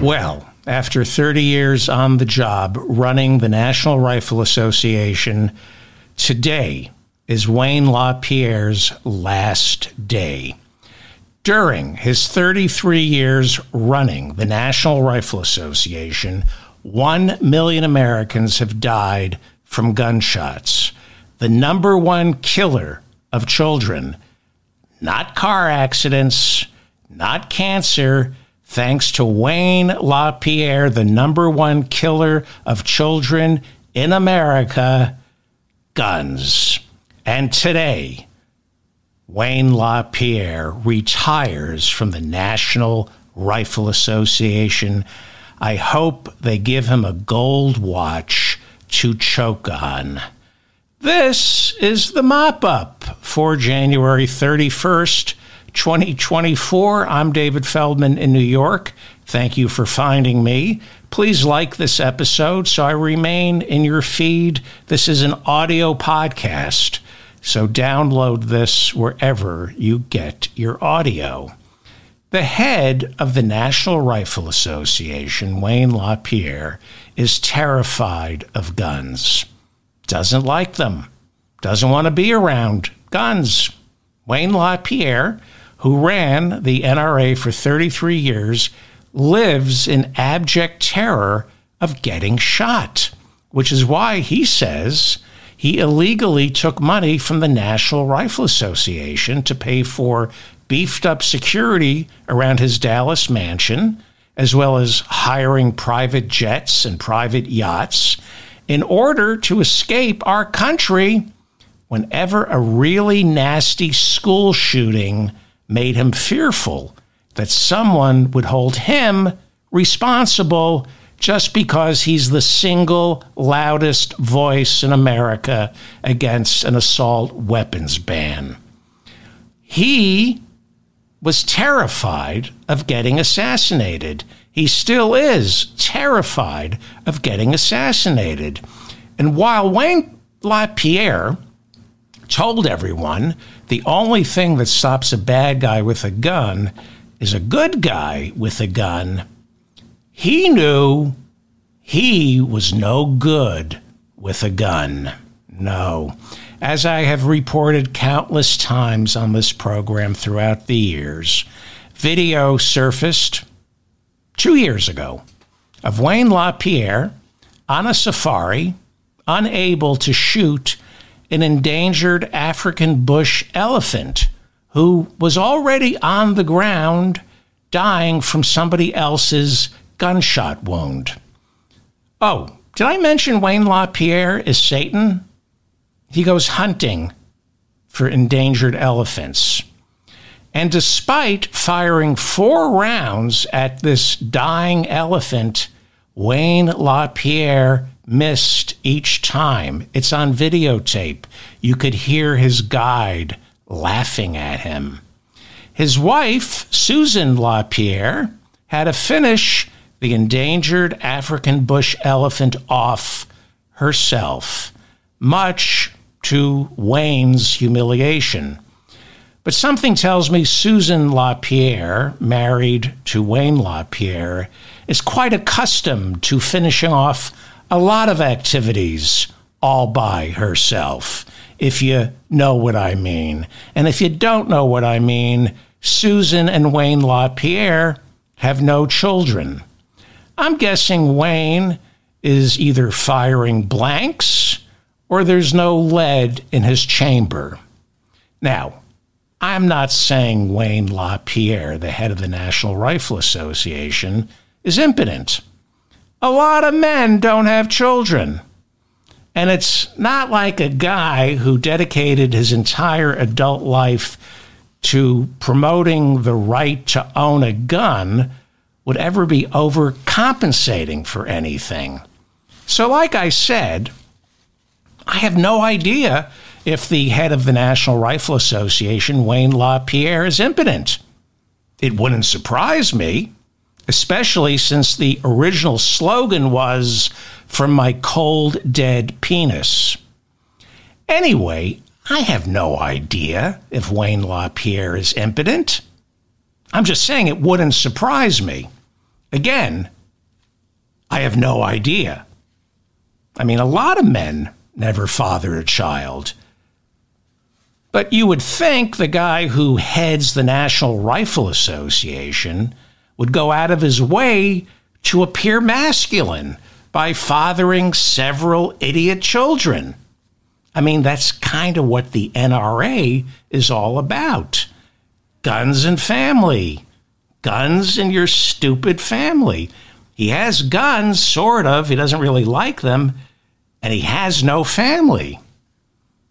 Well, after 30 years on the job running the National Rifle Association, today is Wayne LaPierre's last day. During his 33 years running the National Rifle Association, 1 million Americans have died from gunshots. The number one killer of children, not car accidents, not cancer, thanks to Wayne LaPierre, the number one killer of children in America, guns. And today, Wayne LaPierre retires from the National Rifle Association. I hope they give him a gold watch to choke on. This is the mop up for January 31st, 2024. I'm David Feldman in New York. Thank you for finding me. Please like this episode so I remain in your feed. This is an audio podcast, so download this wherever you get your audio. The head of the National Rifle Association, Wayne LaPierre, is terrified of guns, doesn't like them, doesn't want to be around guns. Wayne LaPierre who ran the NRA for 33 years, lives in abject terror of getting shot, which is why he says he illegally took money from the National Rifle Association to pay for beefed up security around his Dallas mansion, as well as hiring private jets and private yachts in order to escape our country whenever a really nasty school shooting made him fearful that someone would hold him responsible just because he's the single loudest voice in America against an assault weapons ban. He was terrified of getting assassinated. He still is terrified of getting assassinated. And while Wayne LaPierre told everyone the only thing that stops a bad guy with a gun is a good guy with a gun. He knew he was no good with a gun. No. As I have reported countless times on this program throughout the years, video surfaced two years ago of Wayne LaPierre on a safari, unable to shoot an endangered African bush elephant who was already on the ground dying from somebody else's gunshot wound. Oh, did I mention Wayne LaPierre is Satan? He goes hunting for endangered elephants. And despite firing four rounds at this dying elephant, Wayne LaPierre missed each time. It's on videotape. You could hear his guide laughing at him. His wife, Susan LaPierre, had to finish the endangered African bush elephant off herself, much to Wayne's humiliation. But something tells me Susan LaPierre, married to Wayne LaPierre, is quite accustomed to finishing off a lot of activities all by herself, if you know what I mean. And if you don't know what I mean, Susan and Wayne LaPierre have no children. I'm guessing Wayne is either firing blanks or there's no lead in his chamber. Now, I'm not saying Wayne LaPierre, the head of the National Rifle Association, is impotent. A lot of men don't have children. And it's not like a guy who dedicated his entire adult life to promoting the right to own a gun would ever be overcompensating for anything. So, like I said, I have no idea if the head of the National Rifle Association, Wayne LaPierre, is impotent. It wouldn't surprise me especially since the original slogan was from my cold, dead penis. Anyway, I have no idea if Wayne LaPierre is impotent. I'm just saying it wouldn't surprise me. Again, I have no idea. I mean, a lot of men never father a child. But you would think the guy who heads the National Rifle Association would go out of his way to appear masculine by fathering several idiot children. I mean, that's kind of what the NRA is all about guns and family. Guns and your stupid family. He has guns, sort of. He doesn't really like them. And he has no family.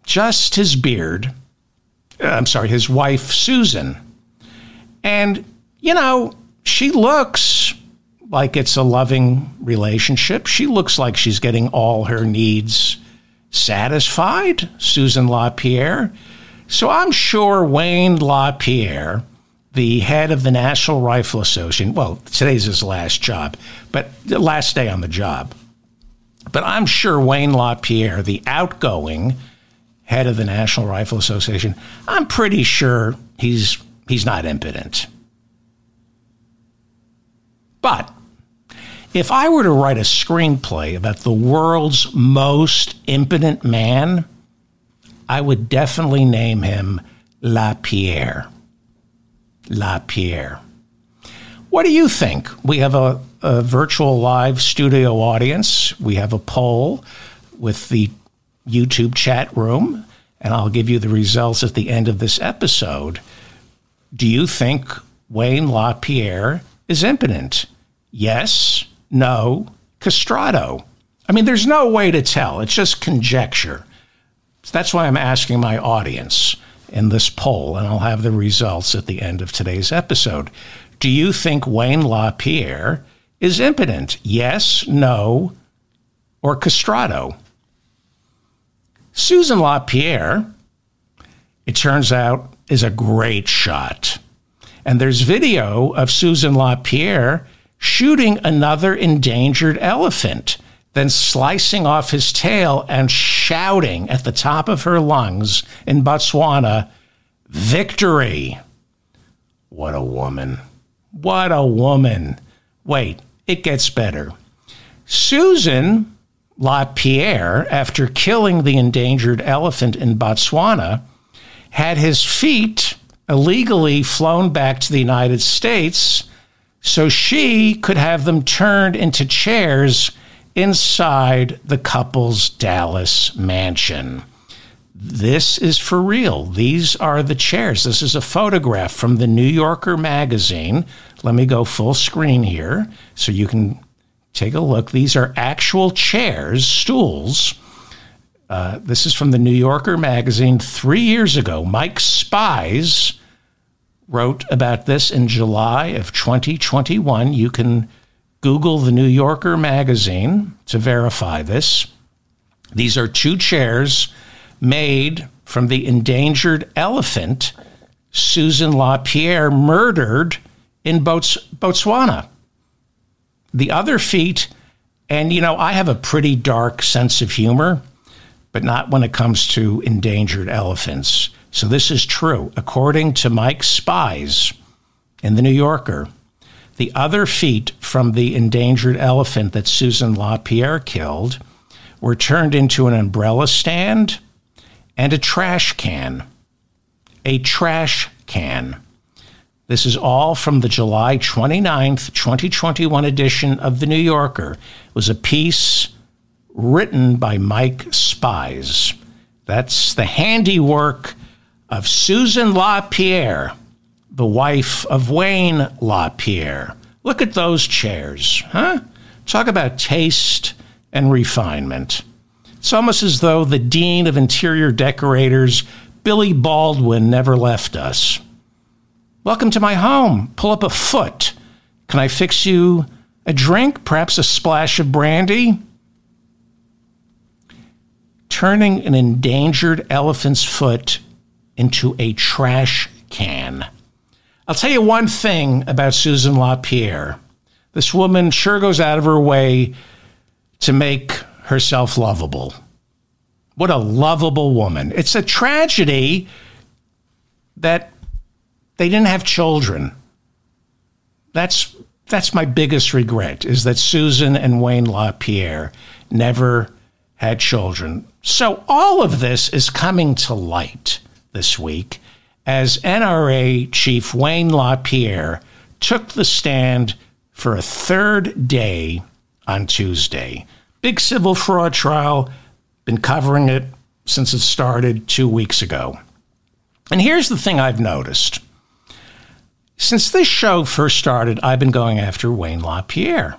Just his beard. Uh, I'm sorry, his wife, Susan. And, you know, she looks like it's a loving relationship. She looks like she's getting all her needs satisfied, Susan LaPierre. So I'm sure Wayne LaPierre, the head of the National Rifle Association, well, today's his last job, but the last day on the job. But I'm sure Wayne LaPierre, the outgoing head of the National Rifle Association, I'm pretty sure he's he's not impotent. But if I were to write a screenplay about the world's most impotent man, I would definitely name him LaPierre. LaPierre. What do you think? We have a, a virtual live studio audience. We have a poll with the YouTube chat room, and I'll give you the results at the end of this episode. Do you think Wayne LaPierre is impotent? Yes, no, castrato. I mean, there's no way to tell. It's just conjecture. That's why I'm asking my audience in this poll, and I'll have the results at the end of today's episode. Do you think Wayne LaPierre is impotent? Yes, no, or castrato? Susan LaPierre, it turns out, is a great shot. And there's video of Susan LaPierre shooting another endangered elephant then slicing off his tail and shouting at the top of her lungs in Botswana, Victory! What a woman. What a woman. Wait, it gets better. Susan LaPierre, after killing the endangered elephant in Botswana, had his feet illegally flown back to the United States so she could have them turned into chairs inside the couple's Dallas mansion. This is for real. These are the chairs. This is a photograph from the New Yorker magazine. Let me go full screen here so you can take a look. These are actual chairs, stools. Uh, this is from the New Yorker magazine three years ago. Mike Spies wrote about this in July of 2021. You can Google the New Yorker magazine to verify this. These are two chairs made from the endangered elephant Susan LaPierre murdered in Bots- Botswana. The other feet, and you know, I have a pretty dark sense of humor, but not when it comes to endangered elephants. So this is true. According to Mike Spies in the New Yorker, the other feet from the endangered elephant that Susan LaPierre killed were turned into an umbrella stand and a trash can. A trash can. This is all from the July 29th, 2021 edition of The New Yorker. It was a piece written by Mike Spies. That's the handiwork of Susan LaPierre the wife of Wayne LaPierre. Look at those chairs, huh? Talk about taste and refinement. It's almost as though the dean of interior decorators, Billy Baldwin, never left us. Welcome to my home. Pull up a foot. Can I fix you a drink? Perhaps a splash of brandy? Turning an endangered elephant's foot into a trash can. I'll tell you one thing about Susan LaPierre. This woman sure goes out of her way to make herself lovable. What a lovable woman. It's a tragedy that they didn't have children. That's that's my biggest regret is that Susan and Wayne LaPierre never had children. So all of this is coming to light this week as NRA Chief Wayne LaPierre took the stand for a third day on Tuesday. Big civil fraud trial, been covering it since it started two weeks ago. And here's the thing I've noticed. Since this show first started, I've been going after Wayne LaPierre.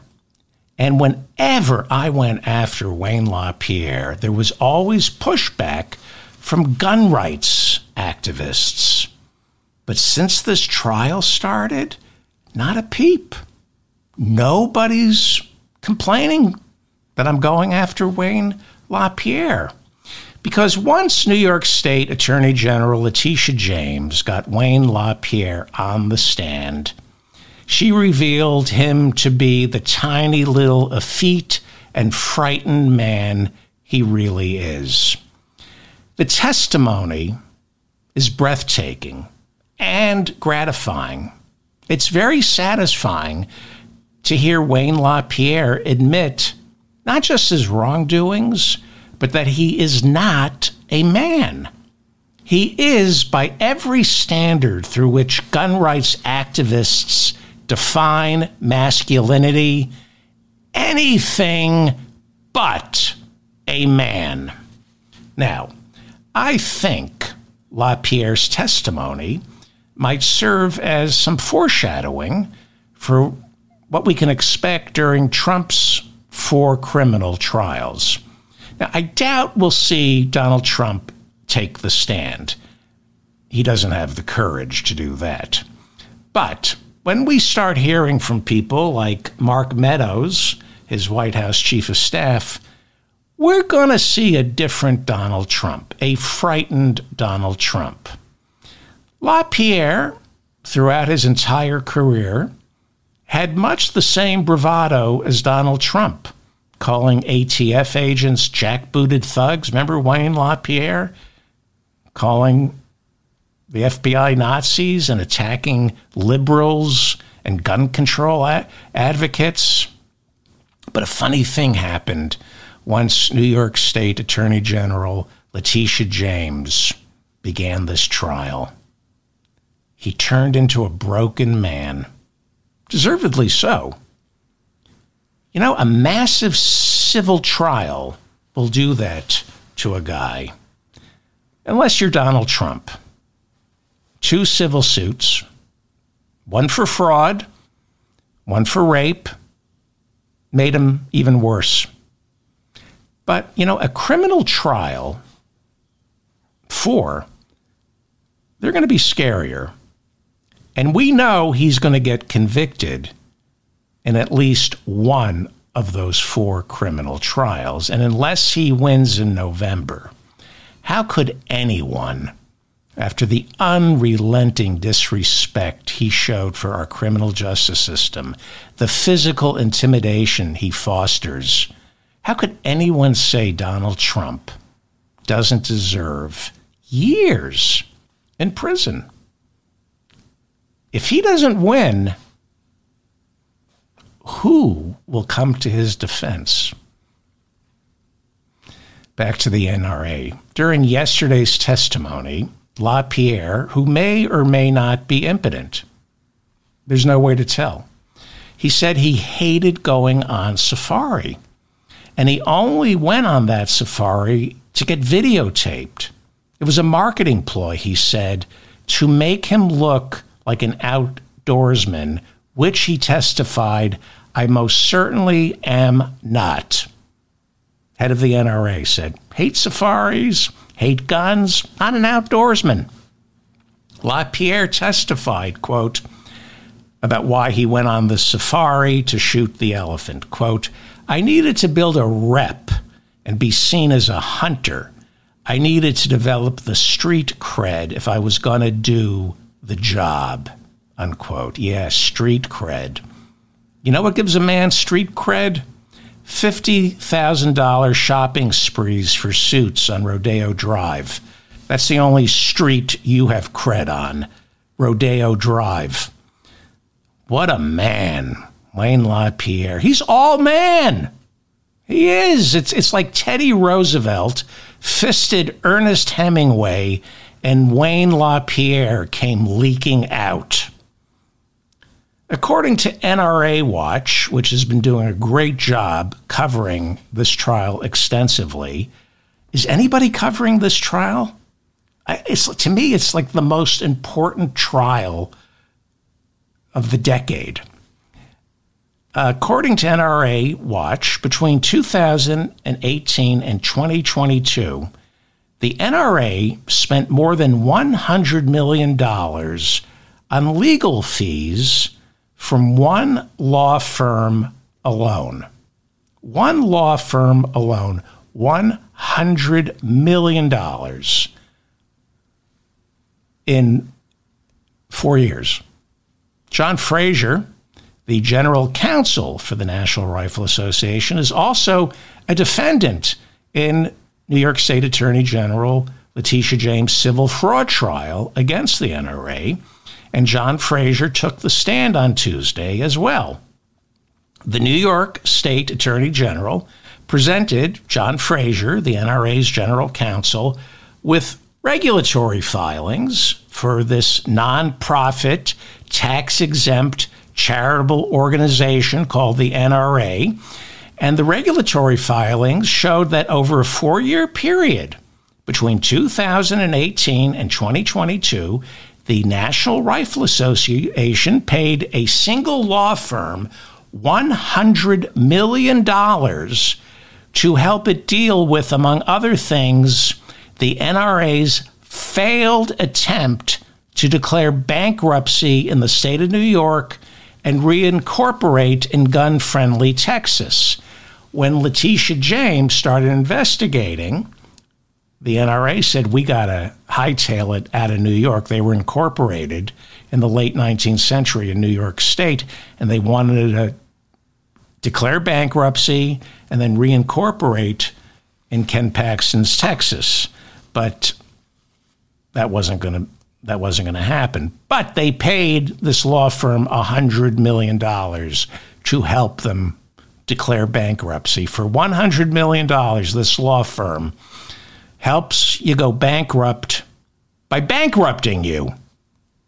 And whenever I went after Wayne LaPierre, there was always pushback from gun rights activists. But since this trial started, not a peep. Nobody's complaining that I'm going after Wayne LaPierre. Because once New York State Attorney General Letitia James got Wayne LaPierre on the stand, she revealed him to be the tiny little effete and frightened man he really is. The testimony is breathtaking and gratifying. It's very satisfying to hear Wayne LaPierre admit not just his wrongdoings, but that he is not a man. He is, by every standard through which gun rights activists define masculinity, anything but a man. Now, I think LaPierre's testimony might serve as some foreshadowing for what we can expect during Trump's four criminal trials. Now, I doubt we'll see Donald Trump take the stand. He doesn't have the courage to do that. But when we start hearing from people like Mark Meadows, his White House chief of staff, we're going to see a different Donald Trump, a frightened Donald Trump. LaPierre, throughout his entire career, had much the same bravado as Donald Trump calling ATF agents jackbooted thugs. Remember Wayne LaPierre calling the FBI Nazis and attacking liberals and gun control ad- advocates? But a funny thing happened once New York State Attorney General Letitia James began this trial. He turned into a broken man, deservedly so. You know, a massive civil trial will do that to a guy. Unless you're Donald Trump. Two civil suits, one for fraud, one for rape, made him even worse. But, you know, a criminal trial, four, they're going to be scarier. And we know he's going to get convicted in at least one of those four criminal trials. And unless he wins in November, how could anyone, after the unrelenting disrespect he showed for our criminal justice system, the physical intimidation he fosters, how could anyone say Donald Trump doesn't deserve years in prison? If he doesn't win, who will come to his defense? Back to the NRA. During yesterday's testimony, LaPierre, who may or may not be impotent, there's no way to tell. He said he hated going on safari, and he only went on that safari to get videotaped. It was a marketing ploy, he said, to make him look like an outdoorsman, which he testified I most certainly am not. Head of the NRA said, hate safaris, hate guns, not an outdoorsman. LaPierre testified, quote, about why he went on the safari to shoot the elephant. Quote, I needed to build a rep and be seen as a hunter. I needed to develop the street cred if I was going to do the job. Unquote. Yeah, street cred. You know what gives a man street cred? $50,000 shopping sprees for suits on Rodeo Drive. That's the only street you have cred on. Rodeo Drive. What a man Wayne LaPierre. He's all man. He is. It's it's like Teddy Roosevelt fisted Ernest Hemingway and Wayne LaPierre came leaking out. According to NRA Watch, which has been doing a great job covering this trial extensively, is anybody covering this trial? It's, to me, it's like the most important trial of the decade. According to NRA Watch, between 2018 and 2022, the NRA spent more than $100 million on legal fees from one law firm alone. One law firm alone, $100 million in four years. John Frazer, the general counsel for the National Rifle Association, is also a defendant in New York State Attorney General Letitia James' civil fraud trial against the NRA. And John Frazer took the stand on Tuesday as well. The New York State Attorney General presented John Frazer, the NRA's general counsel, with regulatory filings for this nonprofit, tax exempt charitable organization called the NRA. And the regulatory filings showed that over a four year period between 2018 and 2022, the National Rifle Association paid a single law firm $100 million to help it deal with, among other things, the NRA's failed attempt to declare bankruptcy in the state of New York and reincorporate in gun friendly Texas. When Letitia James started investigating, the NRA said, We got to hightail it out of New York. They were incorporated in the late 19th century in New York State, and they wanted to declare bankruptcy and then reincorporate in Ken Paxton's Texas. But that wasn't going to that wasn't going to happen. But they paid this law firm $100 million to help them declare bankruptcy. For $100 million, this law firm helps you go bankrupt by bankrupting you.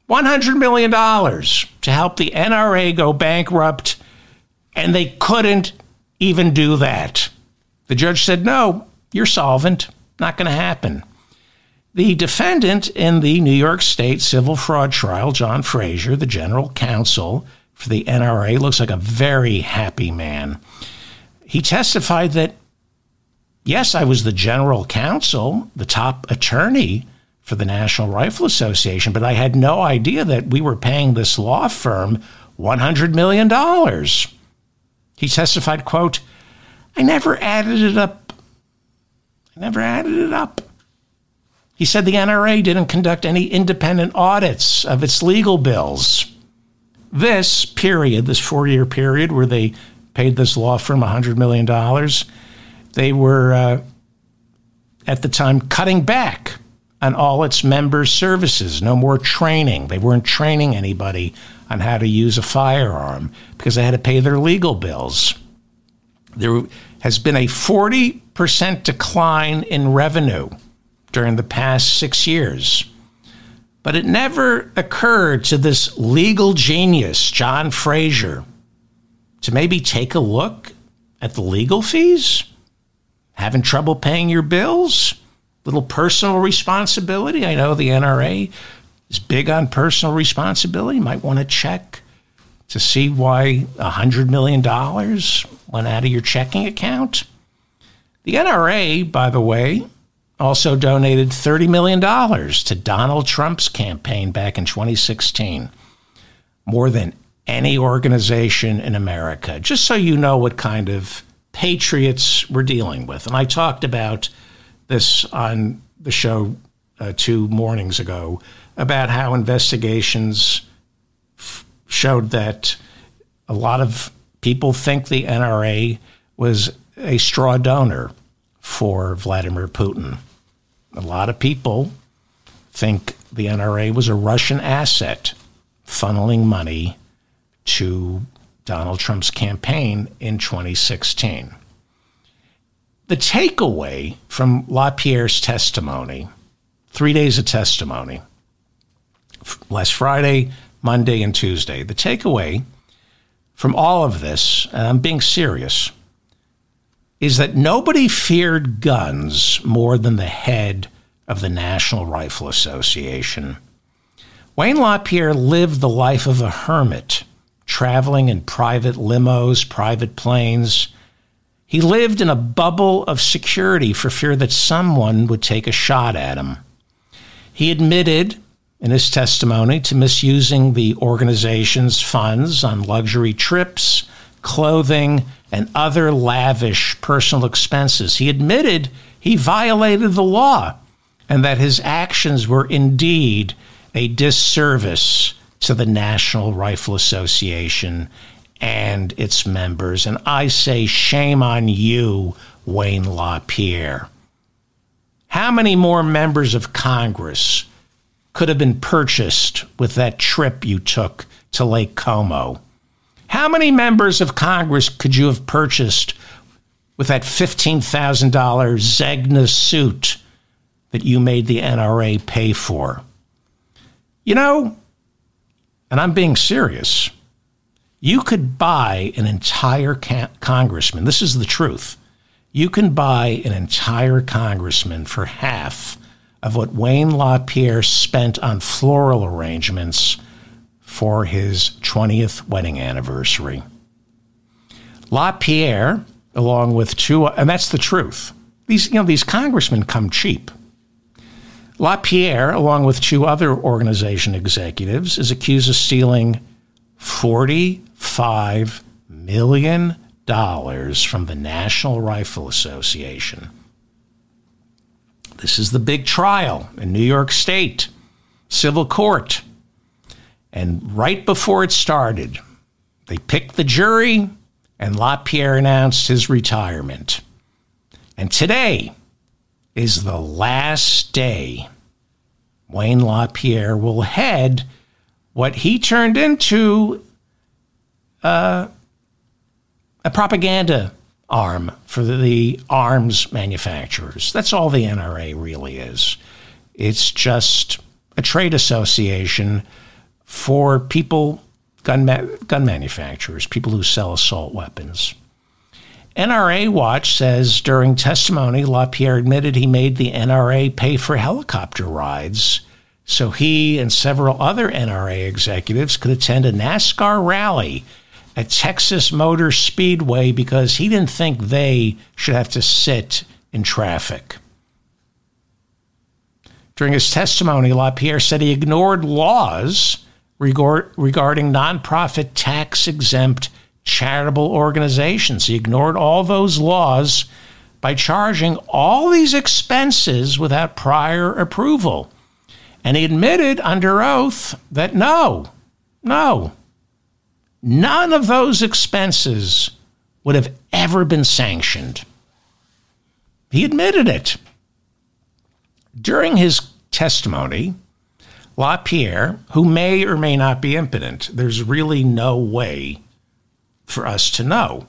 $100 million to help the NRA go bankrupt, and they couldn't even do that. The judge said, No, you're solvent. Not going to happen. The defendant in the New York State civil fraud trial, John Frazer, the general counsel for the NRA, looks like a very happy man. He testified that yes, I was the general counsel, the top attorney for the National Rifle Association, but I had no idea that we were paying this law firm $100 million. He testified, quote, I never added it up. I never added it up. He said the NRA didn't conduct any independent audits of its legal bills. This period, this four year period where they paid this law firm $100 million, they were uh, at the time cutting back on all its member services, no more training. They weren't training anybody on how to use a firearm because they had to pay their legal bills. There has been a 40% decline in revenue during the past six years. But it never occurred to this legal genius, John Frazer, to maybe take a look at the legal fees having trouble paying your bills, little personal responsibility. I know the NRA is big on personal responsibility. Might want to check to see why $100 million went out of your checking account. The NRA, by the way, also donated $30 million to Donald Trump's campaign back in 2016, more than any organization in America. Just so you know what kind of patriots we're dealing with. And I talked about this on the show uh, two mornings ago about how investigations f- showed that a lot of people think the NRA was a straw donor for Vladimir Putin. A lot of people think the NRA was a Russian asset funneling money to Donald Trump's campaign in 2016. The takeaway from LaPierre's testimony, three days of testimony, last Friday, Monday, and Tuesday, the takeaway from all of this, and I'm being serious, is that nobody feared guns more than the head of the National Rifle Association. Wayne LaPierre lived the life of a hermit, traveling in private limos, private planes. He lived in a bubble of security for fear that someone would take a shot at him. He admitted in his testimony to misusing the organization's funds on luxury trips, clothing, and other lavish personal expenses. He admitted he violated the law and that his actions were indeed a disservice to the National Rifle Association and its members. And I say, shame on you, Wayne LaPierre. How many more members of Congress could have been purchased with that trip you took to Lake Como? How many members of Congress could you have purchased with that $15,000 Zegna suit that you made the NRA pay for? You know, and I'm being serious, you could buy an entire ca- congressman. This is the truth. You can buy an entire congressman for half of what Wayne LaPierre spent on floral arrangements for his 20th wedding anniversary. LaPierre, along with two, and that's the truth. These, you know, these congressmen come cheap. LaPierre, along with two other organization executives, is accused of stealing $45 million from the National Rifle Association. This is the big trial in New York State, civil court. And right before it started, they picked the jury, and LaPierre announced his retirement. And today is the last day Wayne LaPierre will head what he turned into uh, a propaganda arm for the arms manufacturers. That's all the NRA really is. It's just a trade association for people, gun, ma- gun manufacturers, people who sell assault weapons. NRA Watch says during testimony, LaPierre admitted he made the NRA pay for helicopter rides so he and several other NRA executives could attend a NASCAR rally at Texas Motor Speedway because he didn't think they should have to sit in traffic. During his testimony, LaPierre said he ignored laws regard, regarding nonprofit tax exempt charitable organizations. He ignored all those laws by charging all these expenses without prior approval. And he admitted under oath that no, no, none of those expenses would have ever been sanctioned. He admitted it. During his testimony, LaPierre, who may or may not be impotent, there's really no way for us to know.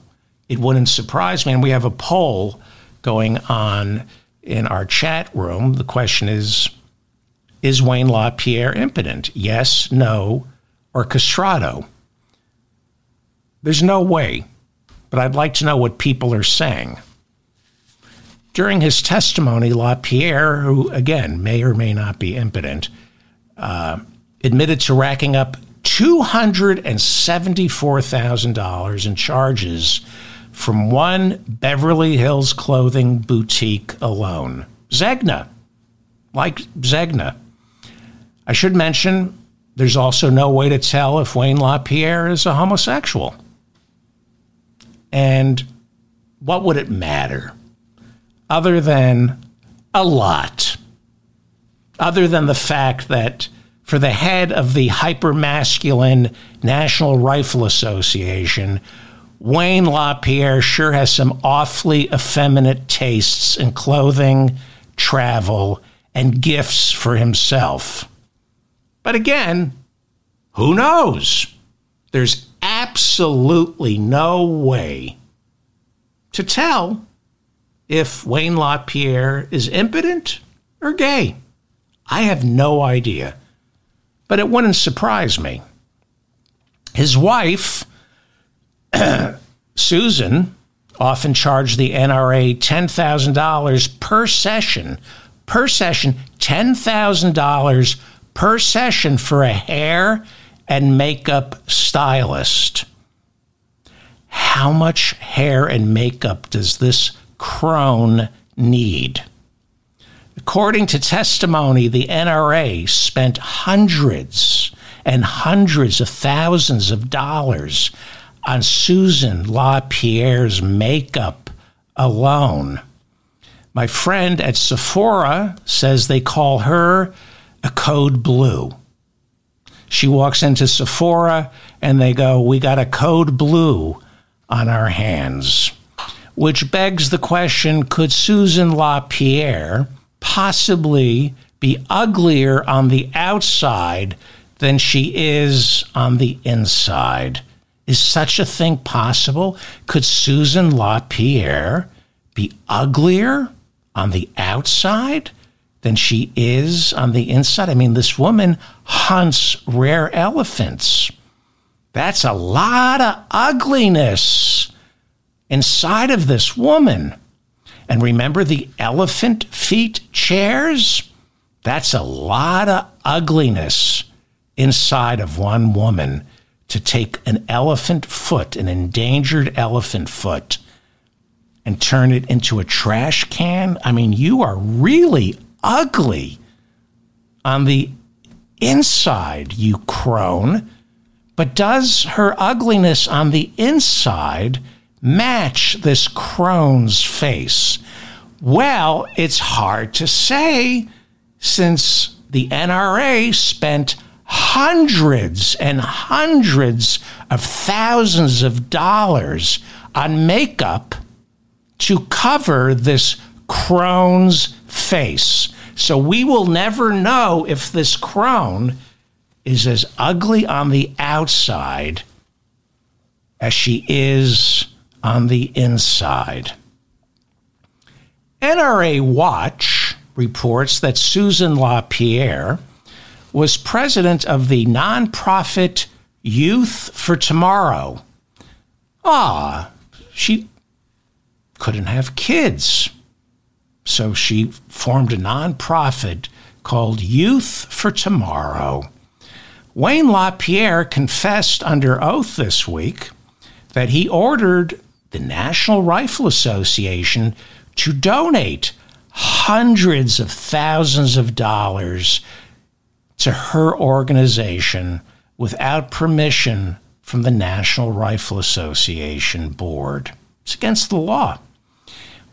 It wouldn't surprise me. And we have a poll going on in our chat room. The question is Is Wayne LaPierre impotent? Yes, no, or castrato? There's no way, but I'd like to know what people are saying. During his testimony, LaPierre, who again may or may not be impotent, uh, admitted to racking up $274,000 in charges from one Beverly Hills clothing boutique alone. Zegna, like Zegna. I should mention there's also no way to tell if Wayne LaPierre is a homosexual. And what would it matter? Other than a lot. Other than the fact that for the head of the hypermasculine National Rifle Association, Wayne LaPierre sure has some awfully effeminate tastes in clothing, travel, and gifts for himself. But again, who knows? There's absolutely no way to tell if Wayne LaPierre is impotent or gay. I have no idea. But it wouldn't surprise me. His wife, Susan, often charged the NRA $10,000 per session, per session, $10,000 per session for a hair and makeup stylist. How much hair and makeup does this crone need? According to testimony, the NRA spent hundreds and hundreds of thousands of dollars on Susan LaPierre's makeup alone. My friend at Sephora says they call her a code blue. She walks into Sephora and they go, We got a code blue on our hands. Which begs the question could Susan LaPierre possibly be uglier on the outside than she is on the inside? Is such a thing possible? Could Susan LaPierre be uglier on the outside than she is on the inside? I mean, this woman hunts rare elephants. That's a lot of ugliness inside of this woman. And remember the elephant feet chairs? That's a lot of ugliness inside of one woman to take an elephant foot, an endangered elephant foot, and turn it into a trash can. I mean, you are really ugly on the inside, you crone. But does her ugliness on the inside match this crone's face? Well, it's hard to say since the NRA spent hundreds and hundreds of thousands of dollars on makeup to cover this crone's face. So we will never know if this crone is as ugly on the outside as she is on the inside. NRA Watch reports that Susan LaPierre was president of the nonprofit Youth for Tomorrow. Ah, she couldn't have kids. So she formed a nonprofit called Youth for Tomorrow. Wayne LaPierre confessed under oath this week that he ordered the National Rifle Association to donate hundreds of thousands of dollars to her organization without permission from the National Rifle Association board. It's against the law.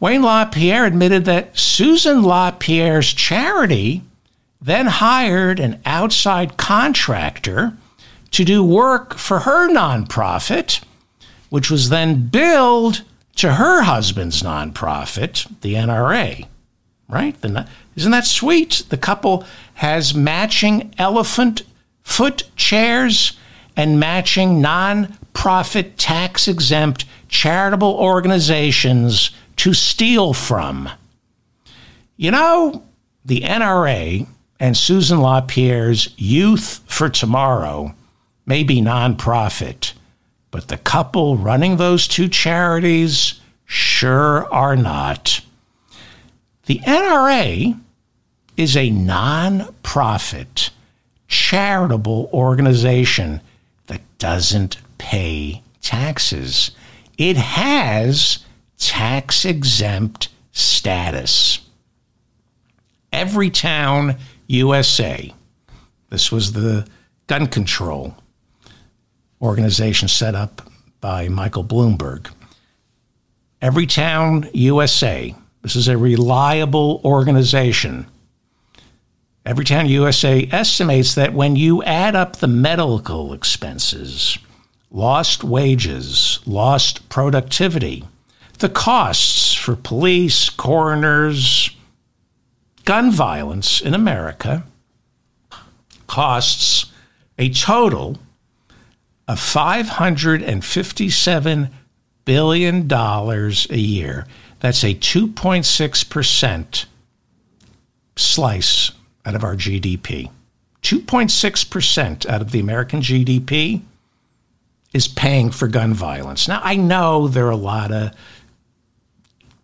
Wayne LaPierre admitted that Susan LaPierre's charity then hired an outside contractor to do work for her nonprofit, which was then billed to her husband's nonprofit, the NRA. Right? The, isn't that sweet? The couple has matching elephant foot chairs and matching non-profit tax exempt charitable organizations to steal from. You know, the NRA and Susan LaPierre's Youth for Tomorrow may be nonprofit, but the couple running those two charities sure are not. The NRA is a non-profit charitable organization that doesn't pay taxes. It has tax exempt status. Everytown USA, this was the gun control organization set up by Michael Bloomberg. Everytown USA this is a reliable organization. Everytown USA estimates that when you add up the medical expenses, lost wages, lost productivity, the costs for police, coroners, gun violence in America costs a total of $557 billion a year. That's a 2.6% slice out of our GDP. 2.6% out of the American GDP is paying for gun violence. Now, I know there are a lot of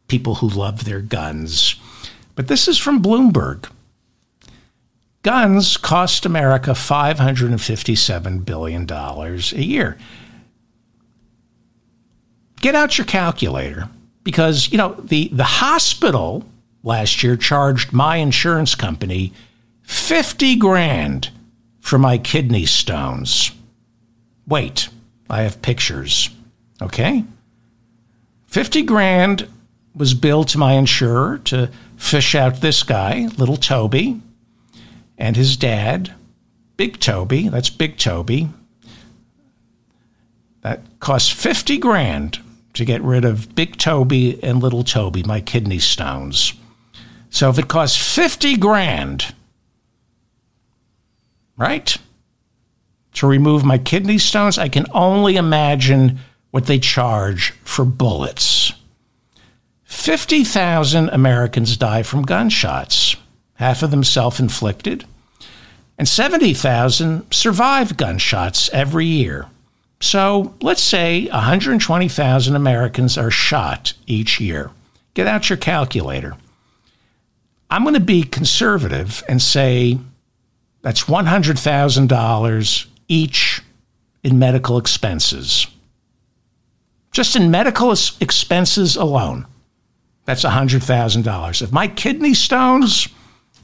people who love their guns, but this is from Bloomberg. Guns cost America $557 billion a year. Get out your calculator because, you know, the, the hospital last year charged my insurance company 50 grand for my kidney stones. Wait, I have pictures. Okay? 50 grand was billed to my insurer to fish out this guy, little Toby, and his dad, Big Toby. That's Big Toby. That cost 50 grand to get rid of Big Toby and Little Toby, my kidney stones. So if it costs 50 grand, right, to remove my kidney stones, I can only imagine what they charge for bullets. 50,000 Americans die from gunshots, half of them self inflicted, and 70,000 survive gunshots every year. So let's say 120,000 Americans are shot each year. Get out your calculator. I'm going to be conservative and say that's $100,000 each in medical expenses. Just in medical expenses alone, that's $100,000. If my kidney stones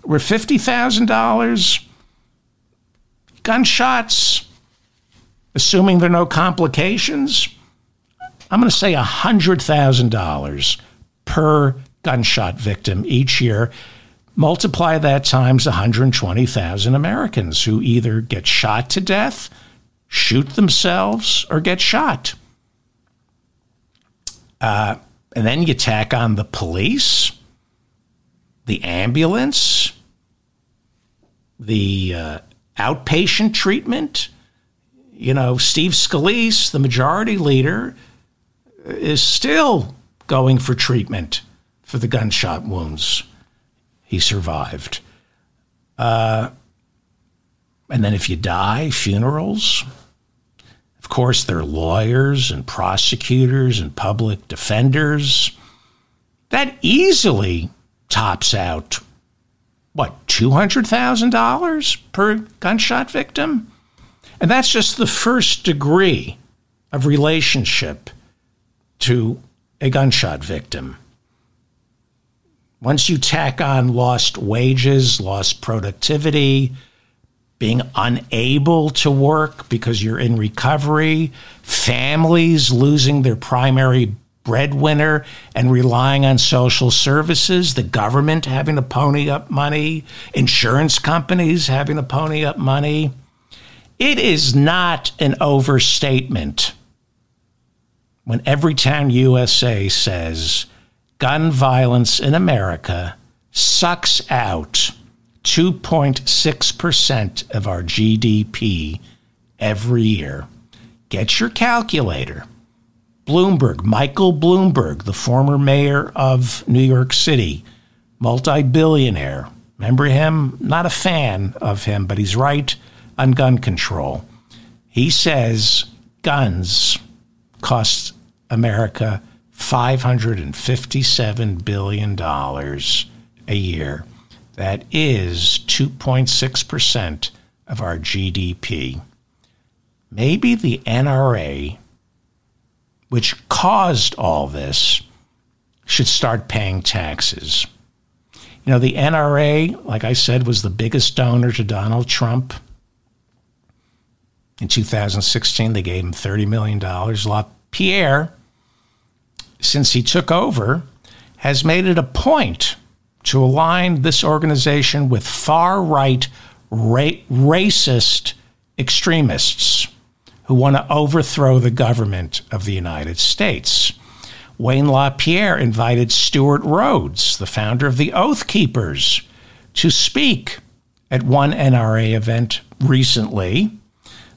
were $50,000, gunshots, assuming there are no complications, I'm going to say $100,000 per gunshot victim each year. Multiply that times 120,000 Americans who either get shot to death, shoot themselves, or get shot. Uh, and then you tack on the police, the ambulance, the uh, outpatient treatment. You know, Steve Scalise, the majority leader, is still going for treatment for the gunshot wounds he survived. Uh, and then if you die, funerals. Of course, there are lawyers and prosecutors and public defenders. That easily tops out what, $200,000 per gunshot victim? And that's just the first degree of relationship to a gunshot victim. Once you tack on lost wages, lost productivity, being unable to work because you're in recovery, families losing their primary breadwinner and relying on social services, the government having to pony up money, insurance companies having to pony up money. It is not an overstatement when Everytown USA says gun violence in America sucks out 2.6% of our GDP every year. Get your calculator. Bloomberg, Michael Bloomberg, the former mayor of New York City, multi billionaire. Remember him? Not a fan of him, but he's right on gun control. He says guns cost America $557 billion a year. That is 2.6% of our GDP. Maybe the NRA which caused all this, should start paying taxes. You know, the NRA, like I said, was the biggest donor to Donald Trump. In 2016, they gave him $30 million. LaPierre, since he took over, has made it a point to align this organization with far right ra- racist extremists who want to overthrow the government of the United States. Wayne LaPierre invited Stewart Rhodes, the founder of the Oath Keepers, to speak at one NRA event recently.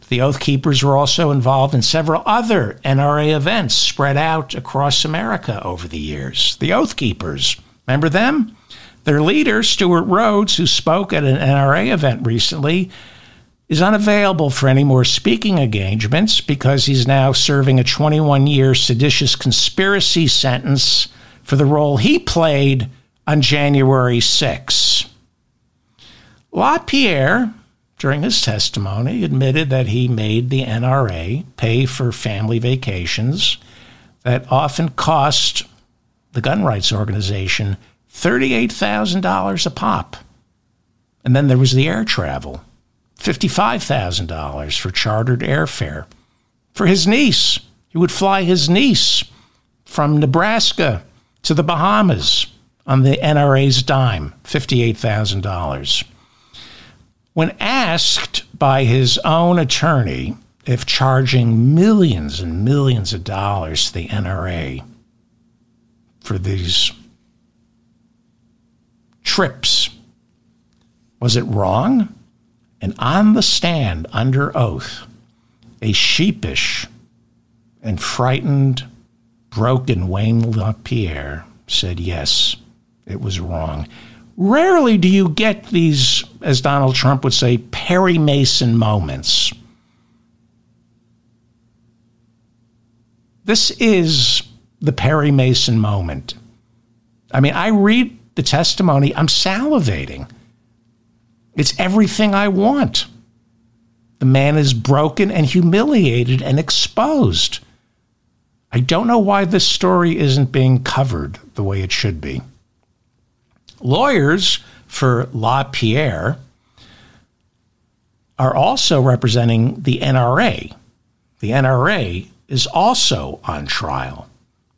The Oath Keepers were also involved in several other NRA events spread out across America over the years. The Oath Keepers, remember them? Their leader, Stewart Rhodes, who spoke at an NRA event recently, is unavailable for any more speaking engagements because he's now serving a 21 year seditious conspiracy sentence for the role he played on January 6. LaPierre, during his testimony, admitted that he made the NRA pay for family vacations that often cost the gun rights organization $38,000 a pop. And then there was the air travel $55,000 for chartered airfare. For his niece, he would fly his niece from Nebraska to the Bahamas on the NRA's dime, $58,000. When asked by his own attorney if charging millions and millions of dollars to the NRA for these trips, was it wrong? And on the stand, under oath, a sheepish and frightened, broken Wayne LaPierre said, Yes, it was wrong. Rarely do you get these, as Donald Trump would say, Perry Mason moments. This is the Perry Mason moment. I mean, I read the testimony, I'm salivating. It's everything I want. The man is broken and humiliated and exposed. I don't know why this story isn't being covered the way it should be. Lawyers for LaPierre are also representing the NRA. The NRA is also on trial.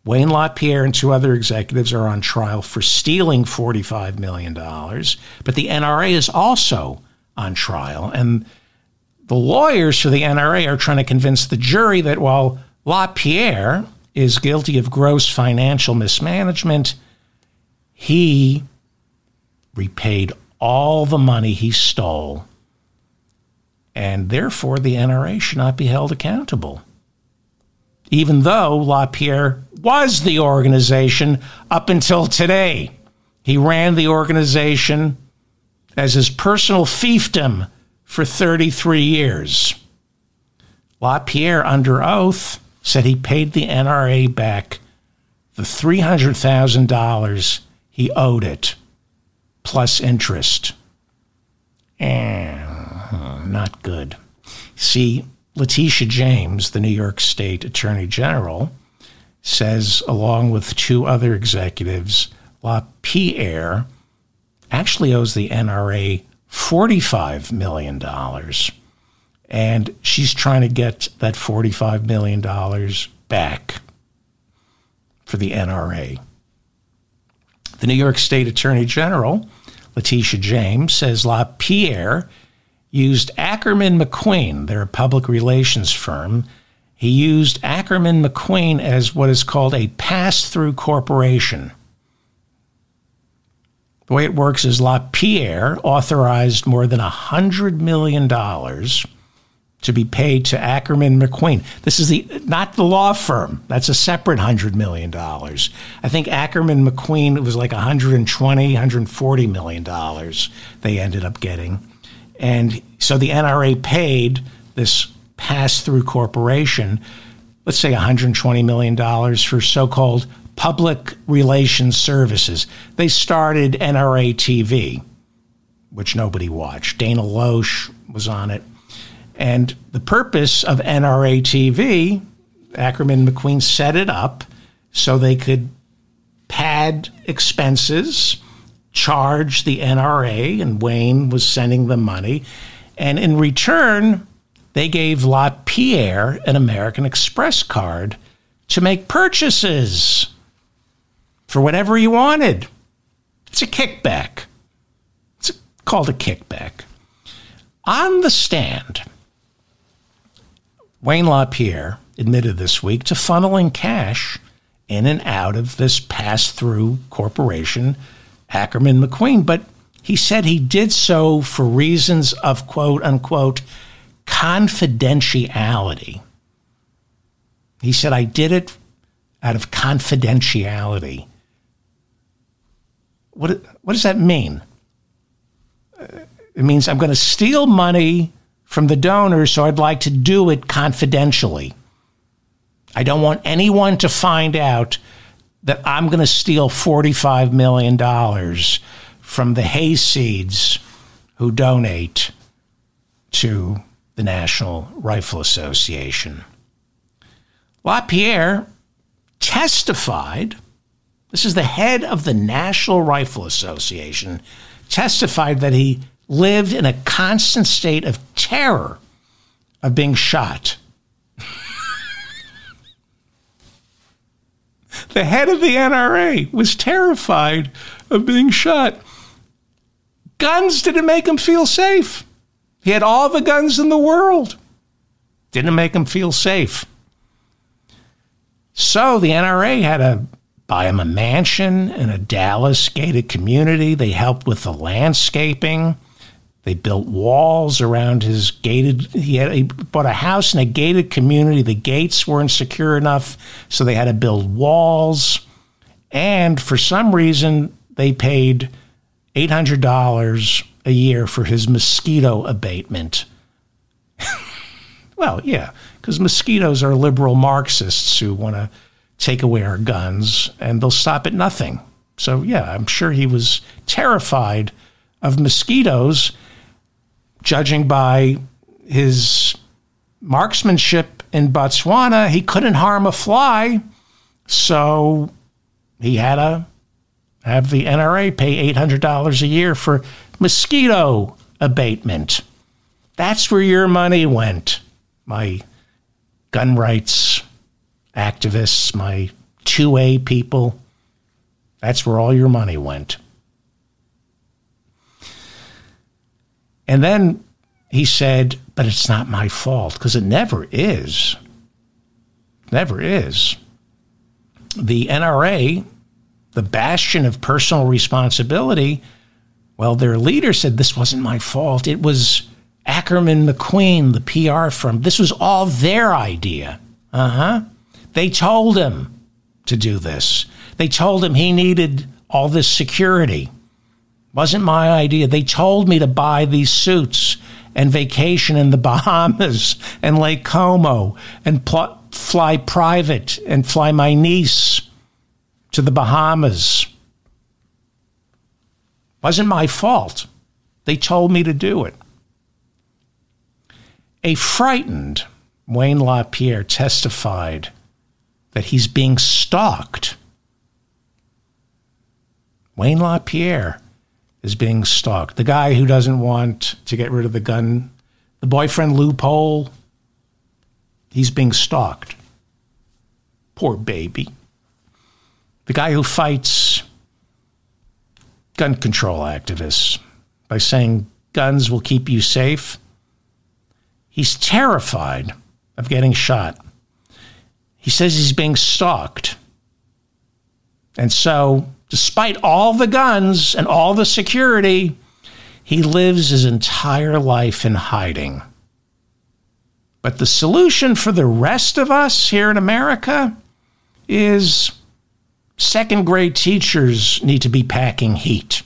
Wayne LaPierre and two other executives are on trial for stealing $45 million, but the NRA is also on trial. And the lawyers for the NRA are trying to convince the jury that while LaPierre is guilty of gross financial mismanagement, he repaid all the money he stole, and therefore the NRA should not be held accountable even though LaPierre was the organization up until today. He ran the organization as his personal fiefdom for 33 years. LaPierre, under oath, said he paid the NRA back the $300,000 he owed it, plus interest. And not good. See, Letitia James, the New York State Attorney General, says, along with two other executives, LaPierre actually owes the NRA $45 million. And she's trying to get that $45 million back for the NRA. The New York State Attorney General, Letitia James, says LaPierre used Ackerman McQueen, their public relations firm. He used Ackerman McQueen as what is called a pass through corporation. The way it works is LaPierre authorized more than $100 million to be paid to Ackerman McQueen. This is the not the law firm. That's a separate $100 million. I think Ackerman McQueen was like $120, 140 million dollars they ended up getting. And so the NRA paid this pass through corporation, let's say $120 million for so called public relations services. They started NRA TV, which nobody watched. Dana Loesch was on it. And the purpose of NRA TV, Ackerman McQueen set it up so they could pad expenses charged the NRA, and Wayne was sending them money. And in return, they gave LaPierre an American Express card to make purchases for whatever he wanted. It's a kickback. It's called a kickback. On the stand, Wayne LaPierre admitted this week to funneling cash in and out of this pass through corporation Ackerman McQueen, but he said he did so for reasons of quote unquote confidentiality. He said, I did it out of confidentiality. What, what does that mean? It means I'm going to steal money from the donors, so I'd like to do it confidentially. I don't want anyone to find out that I'm going to steal $45 million from the hayseeds who donate to the National Rifle Association. LaPierre testified, this is the head of the National Rifle Association, testified that he lived in a constant state of terror of being shot. The head of the NRA was terrified of being shot. Guns didn't make him feel safe. He had all the guns in the world. Didn't make him feel safe. So the NRA had to buy him a mansion in a Dallas gated community. They helped with the landscaping. They built walls around his gated. He, had, he bought a house in a gated community. The gates weren't secure enough, so they had to build walls. And for some reason, they paid $800 a year for his mosquito abatement. well, yeah, because mosquitoes are liberal Marxists who want to take away our guns and they'll stop at nothing. So, yeah, I'm sure he was terrified of mosquitoes, judging by his marksmanship in Botswana. He couldn't harm a fly, so he had to have the NRA pay $800 a year for mosquito abatement. That's where your money went, my gun rights activists, my 2A people. That's where all your money went. And then he said, but it's not my fault, because it never is. Never is. The NRA, the bastion of personal responsibility, well, their leader said this wasn't my fault. It was Ackerman McQueen, the PR firm. This was all their idea. Uh huh. They told him to do this. They told him he needed all this security. Wasn't my idea. They told me to buy these suits and vacation in the Bahamas and Lake Como and pl- fly private and fly my niece to the Bahamas wasn't my fault. They told me to do it. A frightened Wayne LaPierre testified that he's being stalked. Wayne LaPierre is being stalked. The guy who doesn't want to get rid of the gun, the boyfriend loophole, he's being stalked. Poor baby. The guy who fights gun control activists by saying guns will keep you safe. He's terrified of getting shot. He says he's being stalked. And so, despite all the guns and all the security, he lives his entire life in hiding. But the solution for the rest of us here in America is second grade teachers need to be packing heat.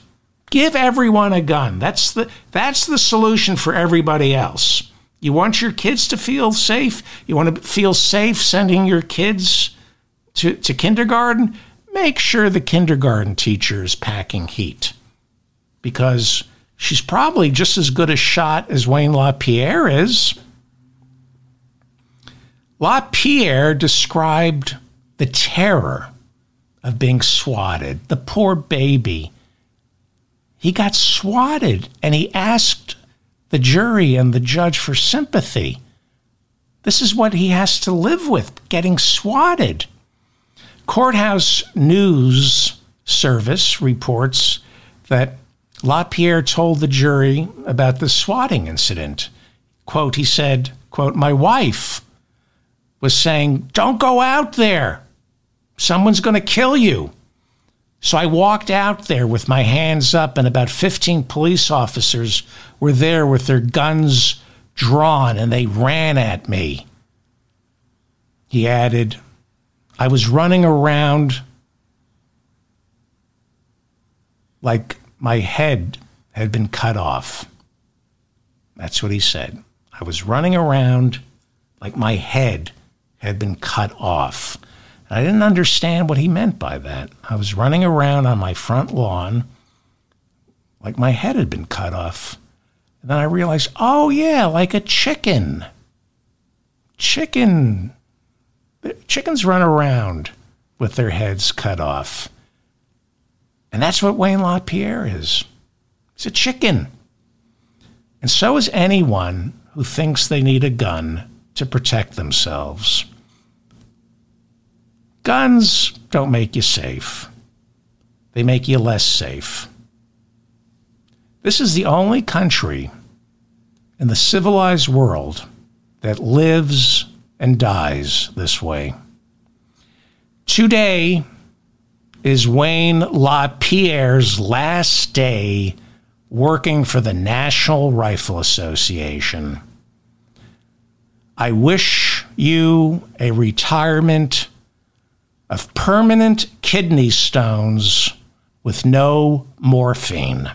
Give everyone a gun. That's the that's the solution for everybody else. You want your kids to feel safe? You want to feel safe sending your kids to, to kindergarten? Make sure the kindergarten teacher is packing heat. Because she's probably just as good a shot as Wayne LaPierre is. LaPierre described the terror of being swatted. The poor baby. He got swatted and he asked the jury and the judge for sympathy. This is what he has to live with getting swatted. Courthouse News Service reports that LaPierre told the jury about the swatting incident. Quote, he said, quote, my wife was saying, don't go out there. Someone's going to kill you. So I walked out there with my hands up, and about 15 police officers were there with their guns drawn and they ran at me. He added, I was running around like my head had been cut off. That's what he said. I was running around like my head had been cut off. And I didn't understand what he meant by that. I was running around on my front lawn like my head had been cut off. And then I realized, oh, yeah, like a chicken. Chicken. Chickens run around with their heads cut off. And that's what Wayne LaPierre is. He's a chicken. And so is anyone who thinks they need a gun to protect themselves. Guns don't make you safe, they make you less safe. This is the only country in the civilized world that lives and dies this way. Today is Wayne LaPierre's last day working for the National Rifle Association. I wish you a retirement of permanent kidney stones with no morphine.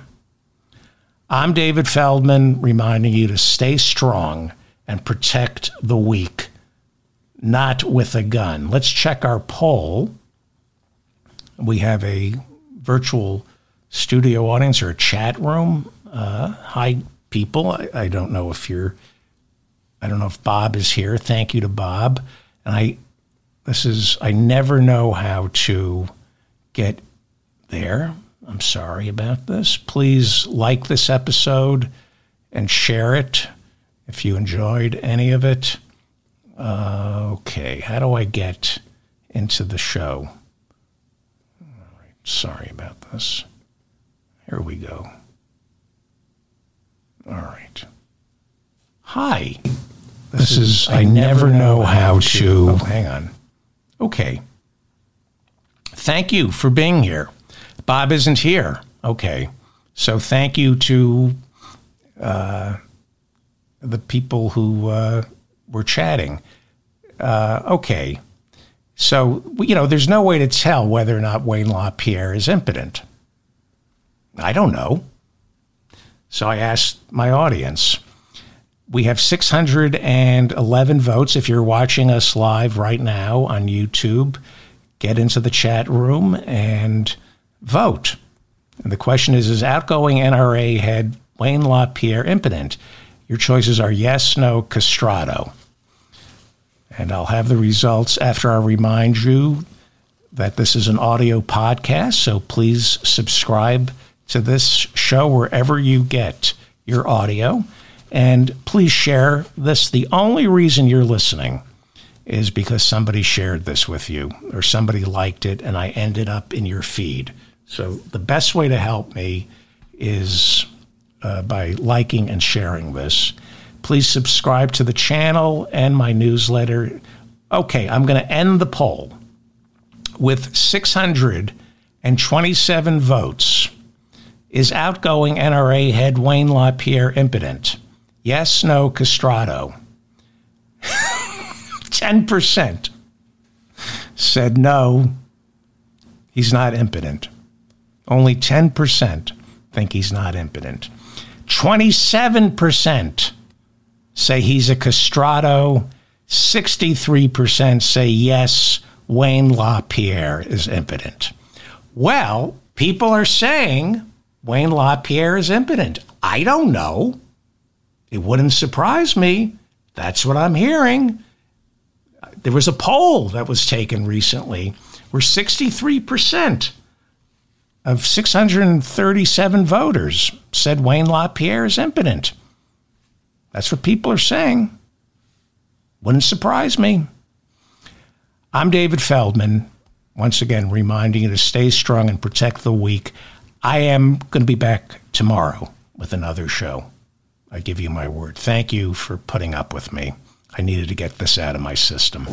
I'm David Feldman, reminding you to stay strong and protect the weak, not with a gun. Let's check our poll. We have a virtual studio audience or a chat room. Uh, hi, people. I, I don't know if you're I don't know if Bob is here. Thank you to Bob. And I, this is, I never know how to get there. I'm sorry about this. Please like this episode and share it if you enjoyed any of it. Uh, okay, how do I get into the show? All right, sorry about this. Here we go. All right. Hi. This is, I never know how to. Oh, hang on. Okay. Thank you for being here. Bob isn't here. Okay. So thank you to uh, the people who uh, were chatting. Uh, okay. So, you know, there's no way to tell whether or not Wayne LaPierre is impotent. I don't know. So I asked my audience we have 611 votes. If you're watching us live right now on YouTube, get into the chat room and vote. And the question is Is outgoing NRA head Wayne LaPierre impotent? Your choices are yes, no, castrato. And I'll have the results after I remind you that this is an audio podcast. So please subscribe to this show wherever you get your audio. And please share this. The only reason you're listening is because somebody shared this with you or somebody liked it and I ended up in your feed. So the best way to help me is uh, by liking and sharing this. Please subscribe to the channel and my newsletter. Okay, I'm going to end the poll with 627 votes. Is outgoing NRA head Wayne LaPierre impotent? Yes, no, castrato. 10% said no, he's not impotent. Only 10% think he's not impotent. 27% say he's a castrato. 63% say yes, Wayne LaPierre is impotent. Well, people are saying Wayne LaPierre is impotent. I don't know. It wouldn't surprise me. That's what I'm hearing. There was a poll that was taken recently where 63% of 637 voters said Wayne LaPierre is impotent. That's what people are saying. Wouldn't surprise me. I'm David Feldman, once again reminding you to stay strong and protect the weak. I am going to be back tomorrow with another show. I give you my word. Thank you for putting up with me. I needed to get this out of my system.